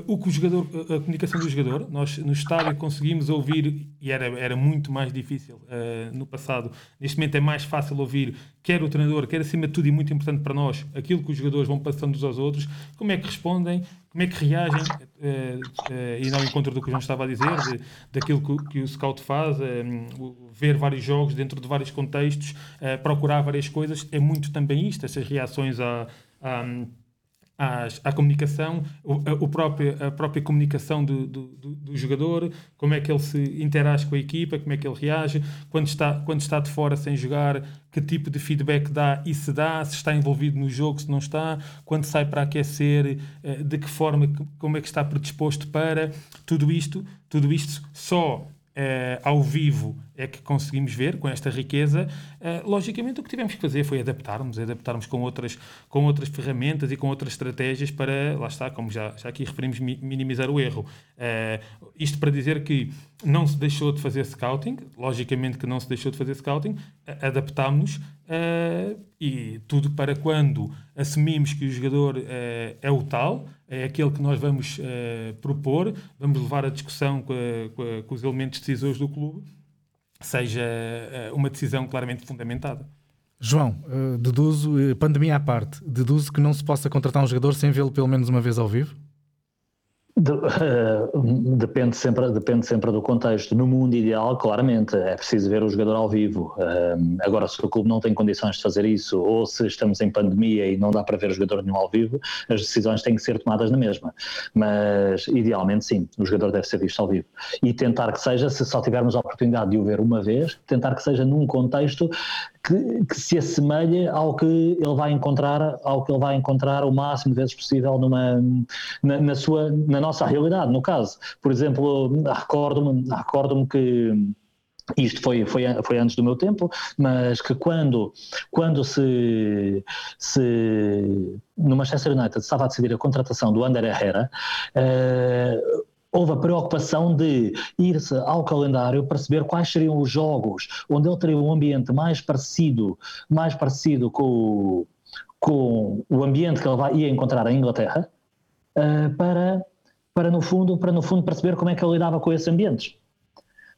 o que o jogador, a comunicação do jogador, nós no estádio conseguimos ouvir, e era, era muito mais difícil uh, no passado, neste momento é mais fácil ouvir, quer o treinador, quer acima de tudo e muito importante para nós, aquilo que os jogadores vão passando uns aos outros, como é que respondem, como é que reagem, uh, uh, e não encontro do que o João estava a dizer, de, daquilo que, que, o scout faz, ver vários jogos dentro de vários contextos, procurar várias coisas, é muito também isto, essas reações a. a às, à comunicação, o, o próprio, a própria comunicação do, do, do, jogador, como é que ele se interage com a equipa, como é que ele reage, quando está, quando está de fora sem jogar, que tipo de feedback dá e se dá, se está envolvido no jogo, se não está, quando sai para aquecer, eh, de que forma, como é que está predisposto para tudo isto, tudo isto só Uh, ao vivo é que conseguimos ver com esta riqueza. Uh, logicamente, o que tivemos que fazer foi adaptarmos, adaptarmos com outras, com outras ferramentas e com outras estratégias para, lá está, como já, já aqui referimos, mi minimizar o erro. Uh, isto para dizer que não se deixou de fazer scouting, logicamente que não se deixou de fazer scouting, adaptámos-nos e tudo para quando assumimos que o jogador é o tal é aquele que nós vamos uh, propor, vamos levar a discussão com, a, com, a, com, os elementos decisores do clube, seja uh, uma decisão claramente fundamentada. João, uh, deduzo, pandemia à parte, deduzo que não se possa contratar um jogador sem vê-lo pelo menos uma vez ao vivo? De, uh, depende, sempre, depende sempre do contexto. No mundo ideal, claramente, é preciso ver o jogador ao vivo. Uh, agora, se o clube não tem condições de fazer isso, ou se estamos em pandemia e não dá para ver o jogador nenhum ao vivo, as decisões têm que ser tomadas na mesma. Mas, idealmente, sim, o jogador deve ser visto ao vivo. E tentar que seja, se só tivermos a oportunidade de o ver uma vez, tentar que seja num contexto que, que, se assemelhe ao que ele vai encontrar, ao que ele vai encontrar o máximo de vezes possível numa, na, na sua, na nossa realidade, no caso. Por exemplo, recordo-me recordo que isto foi, foi, foi antes do meu tempo, mas que quando, quando se, se no Manchester United estava a decidir a contratação do Ander Herrera, uh, houve a preocupação de ir-se ao calendário perceber quais seriam os jogos onde ele teria um ambiente mais parecido, mais parecido com, com o ambiente que ele vai, ia encontrar em Inglaterra, uh, para, para, no fundo, para no fundo perceber como é que ele lidava com esses ambientes.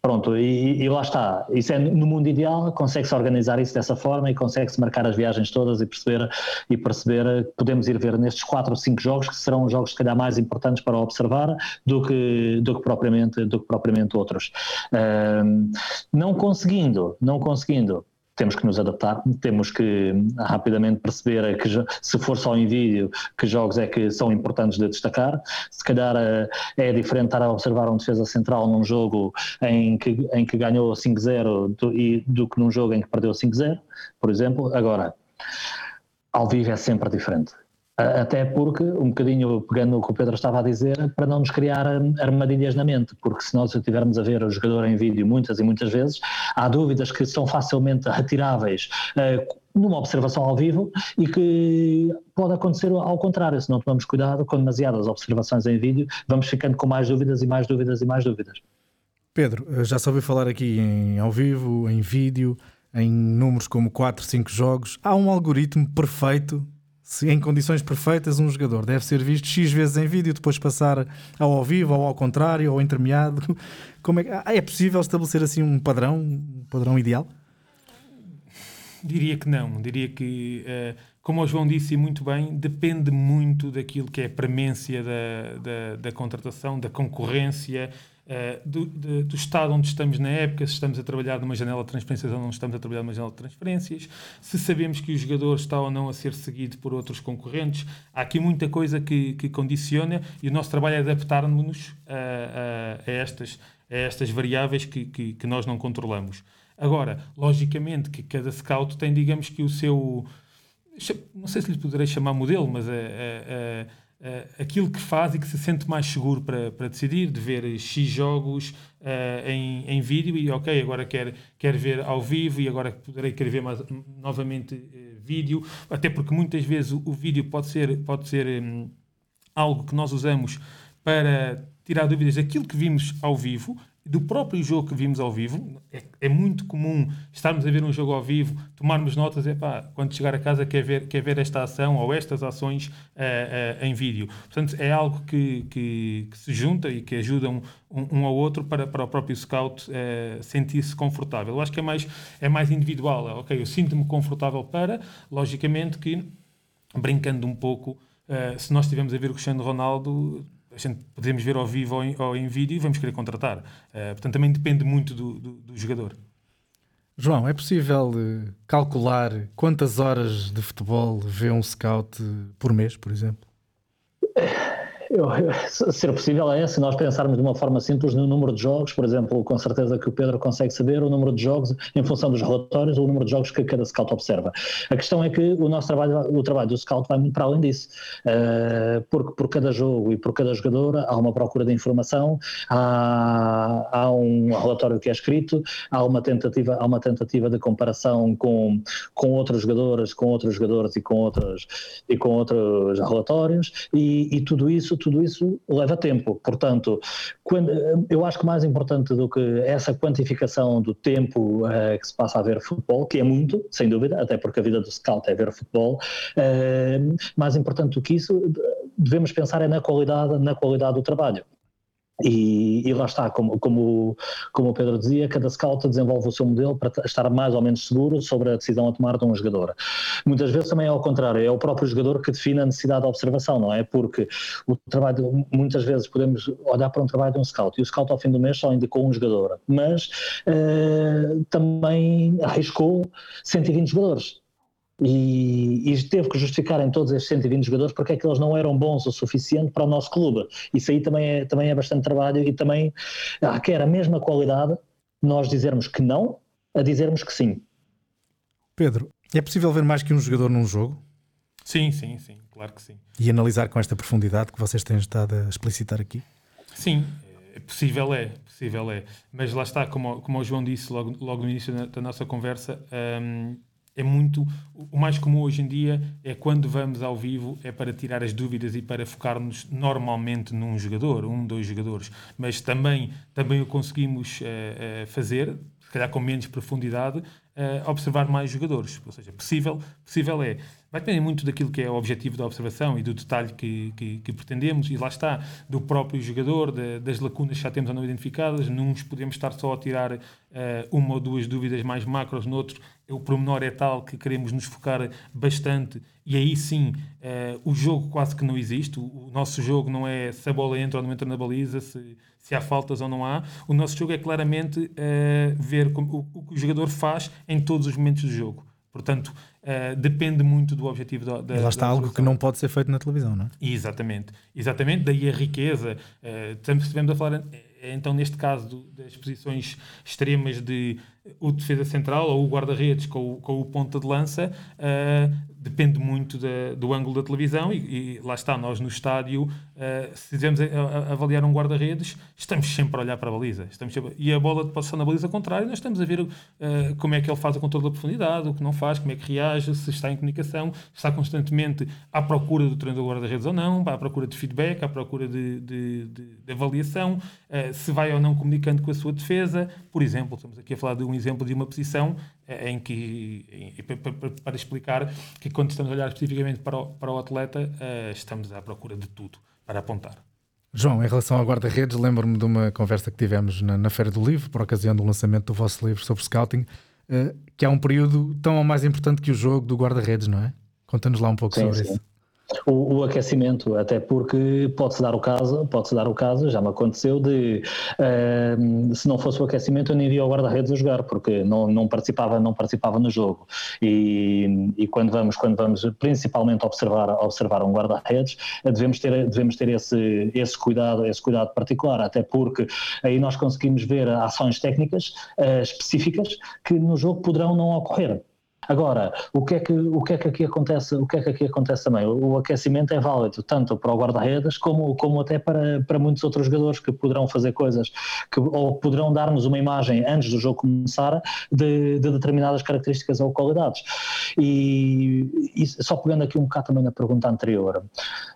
Pronto, e, e, lá está. Isso é no mundo ideal, consegue-se organizar isso dessa forma e consegue-se marcar as viagens todas e perceber, e perceber podemos ir ver nestes quatro ou cinco jogos que serão os jogos se calhar mais importantes para observar do que, do que, propriamente, do que propriamente outros. Um, não conseguindo, não conseguindo temos que nos adaptar, temos que rapidamente perceber que se for só em vídeo, que jogos é que são importantes de destacar. Se calhar eh, é diferente estar a observar um defesa central num jogo em que, em que ganhou 5-0 do, do que num jogo em que perdeu 5-0, por exemplo. Agora, ao vivo é sempre diferente. Até porque, um bocadinho pegando o que o Pedro estava a dizer, para não nos criar armadilhas na mente, porque se nós estivermos a ver o jogador em vídeo muitas e muitas vezes, há dúvidas que são facilmente retiráveis uh, numa observação ao vivo e que pode acontecer ao contrário, se não tomamos cuidado com demasiadas observações em vídeo, vamos ficando com mais dúvidas e mais dúvidas e mais dúvidas. Pedro, eh, já soube falar aqui em ao vivo, em vídeo, em números como 4, 5 jogos. Há um algoritmo perfeito se em condições perfeitas um jogador deve ser visto X vezes em vídeo, depois passar ao ao vivo, ou ao contrário, ou ao intermeado. Como é, é possível estabelecer assim um padrão, um padrão ideal? Diria que não. Diria que, uh, como o João disse muito bem, depende muito daquilo que é a premência da, da, da contratação, da concorrência, Uh, do, de, do, estado onde estamos na época, se estamos a trabalhar numa janela de transferências ou não estamos a trabalhar numa janela de transferências, se sabemos que o jogador está ou não a ser seguido por outros concorrentes. Há aqui muita coisa que, que condiciona e o nosso trabalho é adaptar-nos a, a, a, estas, a estas variáveis que, que, que, nós não controlamos. Agora, logicamente que cada scout tem, digamos que o seu. Não sei se lhe poderei chamar modelo, mas a uh, aquilo que faz e que se sente mais seguro para, para decidir, de ver X jogos uh, em, em vídeo e ok, agora quer, quer ver ao vivo e agora poderei querer ver mais, novamente uh, vídeo, até porque muitas vezes o, o vídeo pode ser, pode ser um, algo que nós usamos para tirar dúvidas daquilo que vimos ao vivo do próprio jogo que vimos ao vivo, é, é, muito comum estarmos a ver um jogo ao vivo, tomarmos notas, é pá, quando chegar a casa quer ver, quer ver esta ação ou estas ações uh, uh, em vídeo. Portanto, é algo que, que, que se junta e que ajuda um, um, ao outro para, para o próprio scout uh, sentir-se confortável. Eu acho que é mais, é mais individual. Ok, eu sinto-me confortável para, logicamente que, brincando um pouco, se nós estivermos a ver o Cristiano Ronaldo a gente podemos ver ao vivo ou em, ou em vídeo e vamos querer contratar. Uh, portanto, também depende muito do, do, do jogador. João, é possível eh, calcular quantas horas de futebol vê um scout por mês, por exemplo? Eu, ser possível é, se nós pensarmos de uma forma simples no número de jogos, por exemplo, com certeza que o Pedro consegue saber o número de jogos em função dos relatórios ou o número de jogos que cada scout observa. A questão é que o nosso trabalho, o trabalho do scout vai muito para além disso, uh, porque por cada jogo e por cada jogador há uma procura de informação, há, há um relatório que é escrito, há uma tentativa, há uma tentativa de comparação com, com outros jogadores, com outros jogadores e com outros, e com outros relatórios, e, e tudo isso tudo isso leva tempo. Portanto, quando, eu acho que mais importante do que essa quantificação do tempo uh, que se passa a ver futebol, que é muito, sem dúvida, até porque a vida do scout é ver futebol, uh, mais importante do que isso, devemos pensar é na qualidade, na qualidade do trabalho. E, e, lá está, como, como, como o Pedro dizia, cada scout desenvolve o seu modelo para estar mais ou menos seguro sobre a decisão a tomar de um jogador. Muitas vezes também é ao contrário, é o próprio jogador que define a necessidade de observação, não é? Porque o trabalho, muitas vezes podemos olhar para um trabalho de um scout e o scout ao fim do mês só indicou um jogador, mas uh, também arriscou 120 jogadores e, e, teve que justificar em todos estes 120 jogadores porque é que eles não eram bons o suficiente para o nosso clube. Isso aí também é, também é bastante trabalho e também requer a mesma qualidade nós dizermos que não a dizermos que sim. Pedro, é possível ver mais que um jogador num jogo? Sim, sim, sim, claro que sim. E analisar com esta profundidade que vocês têm estado a explicitar aqui? Sim, é possível é, possível é. Mas lá está, como, como o João disse logo, logo no início da, da nossa conversa, hum, é muito o mais comum hoje em dia é quando vamos ao vivo é para tirar as dúvidas e para focar-nos normalmente num jogador, um, dois jogadores, mas também também o conseguimos uh, uh, fazer, se calhar com menos profundidade, uh, observar mais jogadores, ou seja, possível, possível é. Vai depender muito daquilo que é o objetivo da observação e do detalhe que, que, que pretendemos, e lá está, do próprio jogador, de, das lacunas que já temos ou não identificadas. Nuns podemos estar só a tirar uh, uma ou duas dúvidas mais macros, noutro. O pormenor é tal que queremos nos focar bastante, e aí sim uh, o jogo quase que não existe. O, o, nosso jogo não é se a bola entra ou não entra na baliza, se, se há faltas ou não há. O nosso jogo é claramente uh, ver como, o, o que o jogador faz em todos os momentos do jogo. Portanto, uh, depende muito do objetivo da. da e lá está algo que não pode ser feito na televisão, não é? Exatamente. Exatamente, daí a riqueza. Uh, estivemos a falar, então, neste caso, do, das posições extremas de o defesa central ou o guarda-redes com, com, o ponta de lança, uh, depende muito da, do ângulo da televisão e, e, lá está, nós no estádio, uh, se quisermos avaliar um guarda-redes, estamos sempre a olhar para a baliza. Estamos sempre, e a bola de posição na baliza contrária, nós estamos a ver uh, como é que ele faz a controle da profundidade, o que não faz, como é que reage, se está em comunicação, está constantemente à procura do treino do guarda-redes ou não, à procura de feedback, à procura de, de, de, de avaliação, se vai ou não comunicando com a sua defesa. Por exemplo, estamos aqui a falar de um exemplo de uma posição em que, em, para, para, explicar que quando estamos a olhar especificamente para o, para o atleta, uh, estamos à procura de tudo para apontar. João, em relação ao guarda-redes, lembro-me de uma conversa que tivemos na, na, Feira do Livro, por ocasião do lançamento do vosso livro sobre scouting, uh, que é um período tão ou mais importante que o jogo do guarda-redes, não é? Conta-nos lá um pouco sim, sobre sim. isso o, o, aquecimento, até porque pode-se dar o caso, pode-se dar o caso, já me aconteceu, de uh, se não fosse o aquecimento eu nem via o guarda-redes a jogar, porque não, não, participava, não participava no jogo. E, e quando vamos, quando vamos principalmente observar, observar um guarda-redes, devemos ter, devemos ter esse, esse, cuidado, esse cuidado particular, até porque aí nós conseguimos ver ações técnicas uh, específicas que no jogo poderão não ocorrer. Agora, o que é que, o que, é que aqui acontece? O que é que aqui acontece também? O, aquecimento é válido tanto para o guarda-redes como, como até para, para muitos outros jogadores que poderão fazer coisas que, ou poderão dar-nos uma imagem antes do jogo começar de, de determinadas características ou qualidades. E, e, só pegando aqui um bocado também na pergunta anterior,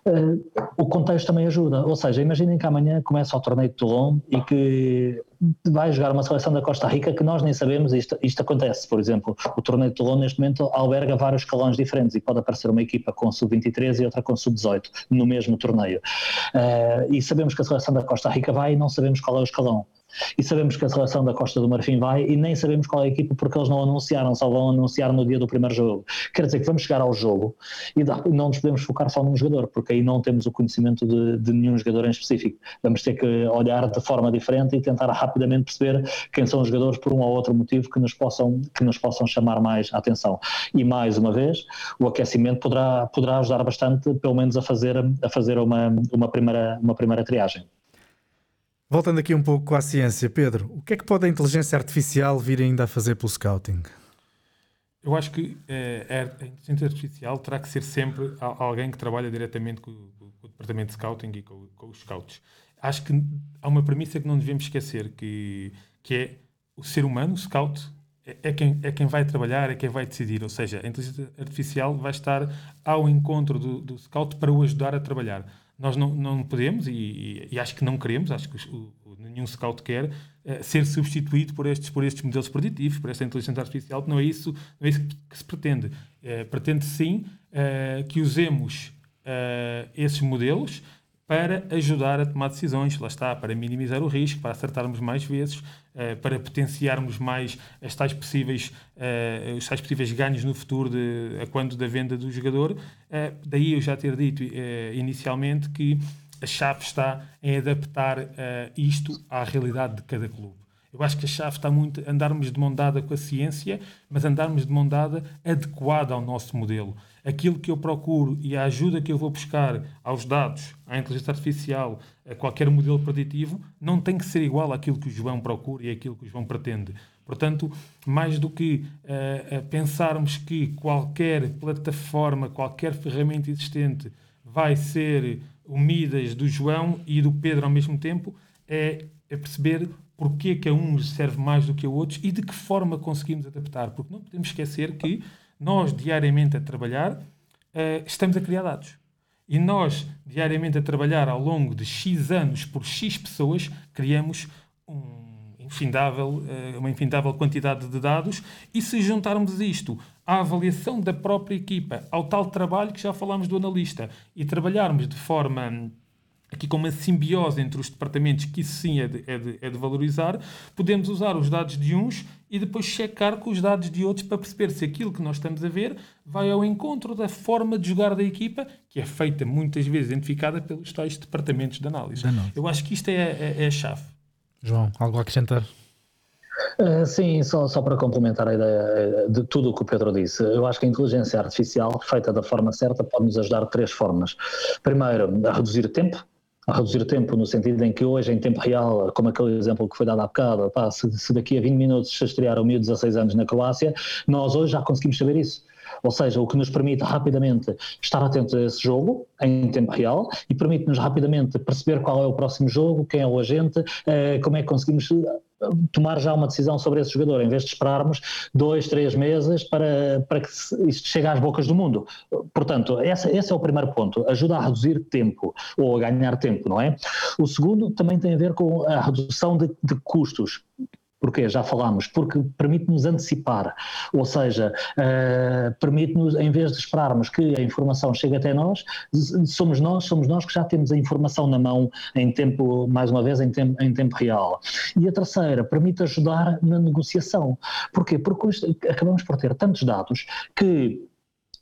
uh, o contexto também ajuda. Ou seja, imaginem que amanhã começa o torneio de Toulon e que vai jogar uma seleção da Costa Rica que nós nem sabemos, isto, isto acontece, por exemplo, o torneio de Toulon neste momento alberga vários escalões diferentes e pode aparecer uma equipa com sub-23 e outra com sub-18 no mesmo torneio. Uh, e sabemos que a seleção da Costa Rica vai e não sabemos qual é o escalão e sabemos que a seleção da Costa do Marfim vai e nem sabemos qual é a equipa porque eles não anunciaram, só vão anunciar no dia do primeiro jogo. Quer dizer que vamos chegar ao jogo e não nos podemos focar só num jogador, porque aí não temos o conhecimento de, de nenhum jogador em específico. Vamos ter que olhar de forma diferente e tentar rapidamente perceber quem são os jogadores por um ou outro motivo que nos possam, que nos possam chamar mais a atenção. E mais uma vez, o aquecimento poderá, poderá ajudar bastante, pelo menos a fazer, a fazer uma, uma, primeira, uma primeira triagem. Voltando aqui um pouco à ciência, Pedro, o que é que pode a inteligência artificial vir ainda a fazer pelo scouting? Eu acho que eh, a inteligência artificial terá que ser sempre alguém que trabalha diretamente com, com o departamento de scouting e com, com, os scouts. Acho que há uma premissa que não devemos esquecer, que, que é o ser humano, o scout, é, é, quem, é quem vai trabalhar, é quem vai decidir. Ou seja, a inteligência artificial vai estar ao encontro do, do scout para o ajudar a trabalhar nós não, não podemos, e, e, acho que não queremos, acho que o, nenhum scout quer, uh, ser substituído por estes, por estes modelos preditivos, por esta inteligência artificial, não é isso, não é isso que, que se pretende. Uh, pretende sim uh, que usemos esses modelos para ajudar a tomar decisões, lá está, para minimizar o risco, para acertarmos mais vezes, uh, para potenciarmos mais as tais possíveis, uh, os tais possíveis ganhos no futuro de, a quando da venda do jogador. Uh, daí eu já ter dito inicialmente que a chave está em adaptar isto à realidade de cada clube. Eu acho que a chave está muito andarmos de mão dada com a ciência, mas andarmos de mão dada adequada ao nosso modelo aquilo que eu procuro e a ajuda que eu vou buscar aos dados, à inteligência artificial, a qualquer modelo preditivo, não tem que ser igual àquilo que o João procura e àquilo que o João pretende. Portanto, mais do que uh, pensarmos que qualquer plataforma, qualquer ferramenta existente vai ser o Midas do João e do Pedro ao mesmo tempo, é, é perceber porque que a uns serve mais do que a outros e de que forma conseguimos adaptar. Porque não podemos esquecer que nós, diariamente a trabalhar, uh, estamos a criar dados. E nós, diariamente a trabalhar ao longo de X anos por X pessoas, criamos um infindável, uh, uma infindável quantidade de dados. E se juntarmos isto à avaliação da própria equipa, ao tal trabalho que já falámos do analista, e trabalharmos de forma aqui com uma simbiose entre os departamentos, que isso sim é de, é, de, é de, valorizar, podemos usar os dados de uns e depois checar com os dados de outros para perceber se aquilo que nós estamos a ver vai ao encontro da forma de jogar da equipa, que é feita muitas vezes identificada pelos tais departamentos de análise. Eu acho que isto é, é, é a chave. João, algo a acrescentar? Uh, sim, só, só para complementar a ideia eh, de tudo o que o Pedro disse, eu acho que a inteligência artificial, feita da forma certa, pode nos ajudar de três formas. Primeiro, a reduzir o tempo, a reduzir o tempo, no sentido em que hoje, em tempo real, como aquele exemplo que foi dado há bocado, pá, se, se, daqui a 20 minutos se estrear o miúdo de 16 anos na Croácia, nós hoje já conseguimos saber isso. Ou seja, o que nos permite rapidamente estar atentos a esse jogo em tempo real e permite-nos rapidamente perceber qual é o próximo jogo, quem é o agente, eh, como é que conseguimos tomar já uma decisão sobre esse jogador, em vez de esperarmos dois, três meses para, para que isto chegue às bocas do mundo. Portanto, esse, esse é o primeiro ponto, ajuda a reduzir tempo, ou a ganhar tempo, não é? O segundo também tem a ver com a redução de, de custos. Porquê? Já falámos, porque permite-nos antecipar, ou seja, uh, permite-nos, em vez de esperarmos que a informação chegue até nós, somos nós, somos nós que já temos a informação na mão em tempo, mais uma vez, em tempo, em tempo real. E a terceira, permite ajudar na negociação. Porquê? Porque acabamos por ter tantos dados que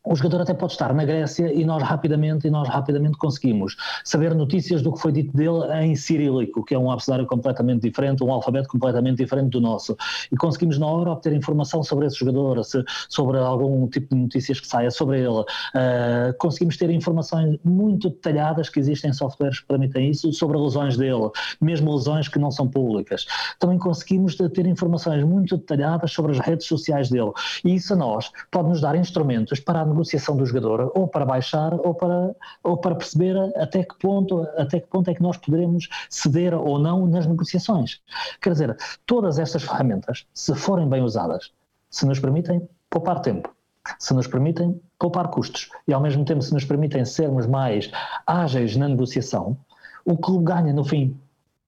o jogador até pode estar na Grécia e nós rapidamente e nós rapidamente conseguimos saber notícias do que foi dito dele em cirílico, que é um abecedário completamente diferente, um alfabeto completamente diferente do nosso. E conseguimos na hora obter informação sobre esse jogador, se, sobre algum tipo de notícias que saia sobre ele. Uh, conseguimos ter informações muito detalhadas que existem softwares que permitem isso sobre lesões dele, mesmo lesões que não são públicas. Também conseguimos ter informações muito detalhadas sobre as redes sociais dele. E isso a nós pode nos dar instrumentos para negociação do jogador, ou para baixar, ou para, ou para perceber até que, ponto, até que ponto é que nós poderemos ceder ou não nas negociações. Quer dizer, todas estas ferramentas, se forem bem usadas, se nos permitem poupar tempo, se nos permitem poupar custos e ao mesmo tempo se nos permitem sermos mais ágeis na negociação, o clube ganha no fim.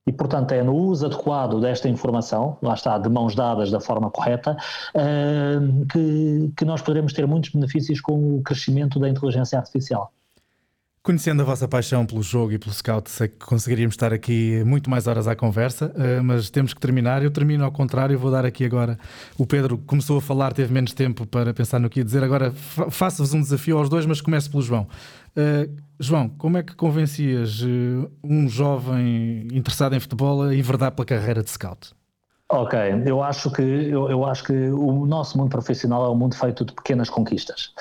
E, portanto, é no uso adequado desta informação, lá está, de mãos dadas da forma correta, uh, que, que nós poderemos ter muitos benefícios com o crescimento da inteligência artificial. Conhecendo a vossa paixão pelo jogo e pelo scout, sei que conseguiríamos estar aqui muito mais horas à conversa, eh, mas temos que terminar. Eu termino ao contrário, vou dar aqui agora. O Pedro começou a falar, teve menos tempo para pensar no que ia dizer. Agora faço-vos um desafio aos dois, mas começo pelo João. Uh, João, como é que convencias uh, um jovem interessado em futebol a enverdar pela carreira de scout? Ok, eu acho que eu, eu, acho que o nosso mundo profissional é um mundo feito de pequenas conquistas.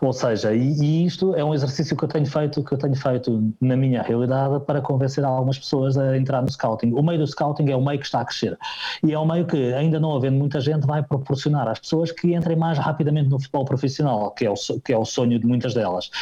Ou seja, e, e, isto é um exercício que eu tenho feito, que eu tenho feito na minha realidade para convencer algumas pessoas a entrar no scouting. O meio do scouting é o meio que está a crescer. E é um meio que, ainda não havendo muita gente, vai proporcionar às pessoas que entrem mais rapidamente no futebol profissional, que é o, que é o sonho de muitas delas.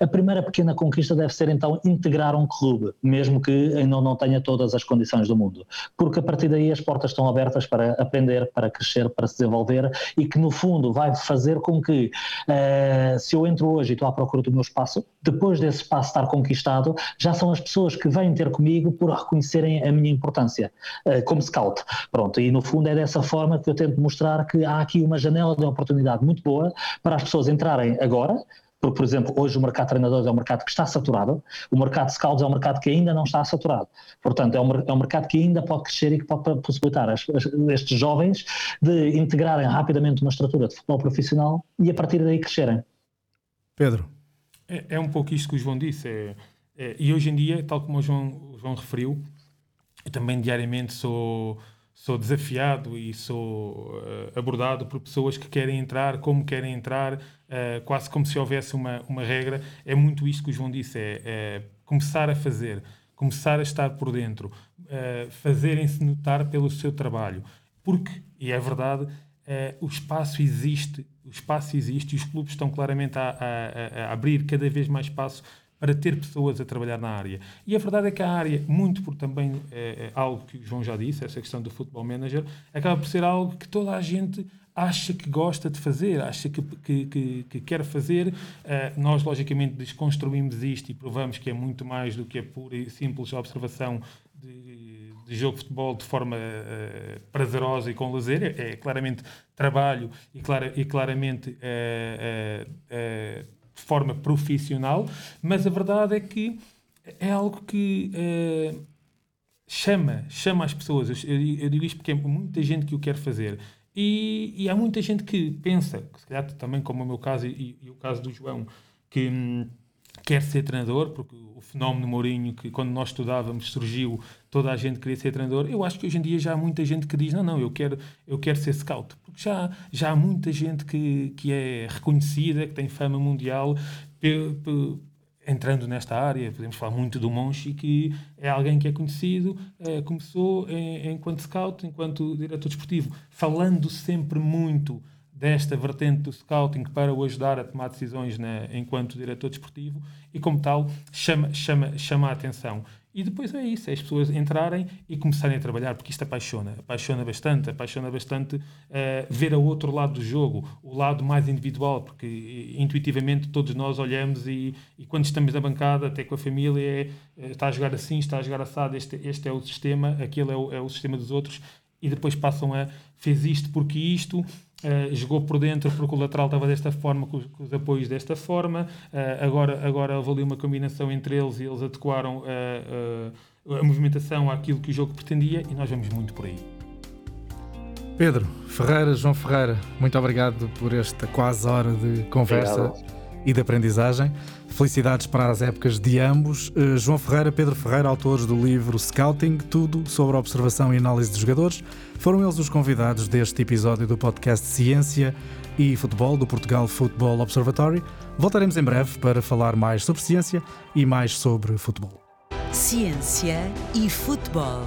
A primeira pequena conquista deve ser então integrar um clube, mesmo que ainda não tenha todas as condições do mundo. Porque a partir daí as portas estão abertas abertas para aprender, para crescer, para se desenvolver e que no fundo vai fazer com que uh, se eu entro hoje e estou à procura do meu espaço, depois desse espaço estar conquistado, já são as pessoas que vêm ter comigo por reconhecerem a minha importância uh, como scout. Pronto, e no fundo é dessa forma que eu tento mostrar que há aqui uma janela de oportunidade muito boa para as pessoas entrarem agora, porque, por exemplo, hoje o mercado de treinadores é um mercado que está saturado, o mercado de scouts é um mercado que ainda não está saturado. Portanto, é um, é um mercado que ainda pode crescer e que pode possibilitar as, as, estes jovens de integrarem rapidamente uma estrutura de futebol profissional e a partir daí crescerem. Pedro. É, é um pouco isto que o João disse. É, é, e hoje em dia, tal como o João, o João referiu, eu também diariamente sou sou desafiado e sou uh, abordado por pessoas que querem entrar, como querem entrar, uh, quase como se houvesse uma, uma regra. É muito isto que o João disse: é, é começar a fazer, começar a estar por dentro, uh, fazerem-se notar pelo seu trabalho. Porque, e é verdade, o espaço existe, o espaço existe e os clubes estão claramente a, a, a abrir cada vez mais espaço para ter pessoas a trabalhar na área. E a verdade é que a área, muito por também é, é algo que o João já disse, essa questão do football manager, acaba por ser algo que toda a gente acha que gosta de fazer, acha que, que, que, que quer fazer. Uh, nós, logicamente, desconstruímos isto e provamos que é muito mais do que a pura e simples observação de, de jogo de futebol de forma uh, prazerosa e com lazer. É, é claramente trabalho e, clara, e claramente uh, de forma profissional, mas a verdade é que é algo que uh, chama, chama as pessoas. Eu, eu, digo isto porque é muita gente que o quer fazer. E, e, há muita gente que pensa, se calhar também como o meu caso e, e o caso do João, que hum, quer ser treinador, porque o fenómeno Mourinho, que quando nós estudávamos surgiu, toda a gente queria ser treinador. Eu acho que hoje em dia já há muita gente que diz: não, não, eu quero, eu quero ser scout. Porque já, já há muita gente que, que é reconhecida, que tem fama mundial, entrando nesta área. Podemos falar muito do Monchi, que é alguém que é conhecido, é, começou em, enquanto scout, enquanto diretor desportivo, falando sempre muito desta vertente do scouting para o ajudar a tomar decisões né, enquanto diretor desportivo e, como tal, chama, chama, chama a atenção. E depois é isso, é as pessoas entrarem e começarem a trabalhar, porque isto apaixona, apaixona bastante, apaixona bastante uh, ver o outro lado do jogo, o lado mais individual, porque intuitivamente todos nós olhamos e, e quando estamos na bancada, até com a família, é, eh, está a jogar assim, está a jogar assado, este, este é o sistema, aquele é o, é o sistema dos outros, e depois passam a fez isto porque isto, Uh, jogou por dentro porque o lateral estava desta forma, com os, com os apoios desta forma. Uh, agora, agora houve ali uma combinação entre eles e eles adequaram uh, a movimentação àquilo que o jogo pretendia e nós vamos muito por aí. Pedro Ferreira, João Ferreira, muito obrigado por esta quase hora de conversa obrigado. e de aprendizagem. Felicidades para as épocas de ambos. João Ferreira, Pedro Ferreira, autores do livro Scouting, tudo sobre observação e análise de jogadores. Foram eles os convidados deste episódio do podcast Ciência e Futebol do Portugal Football Observatory. Voltaremos em breve para falar mais sobre ciência e mais sobre futebol. Ciência e Futebol,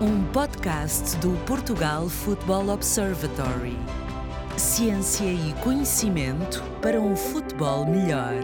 um podcast do Portugal Football Observatory. Ciência e conhecimento para um futebol melhor.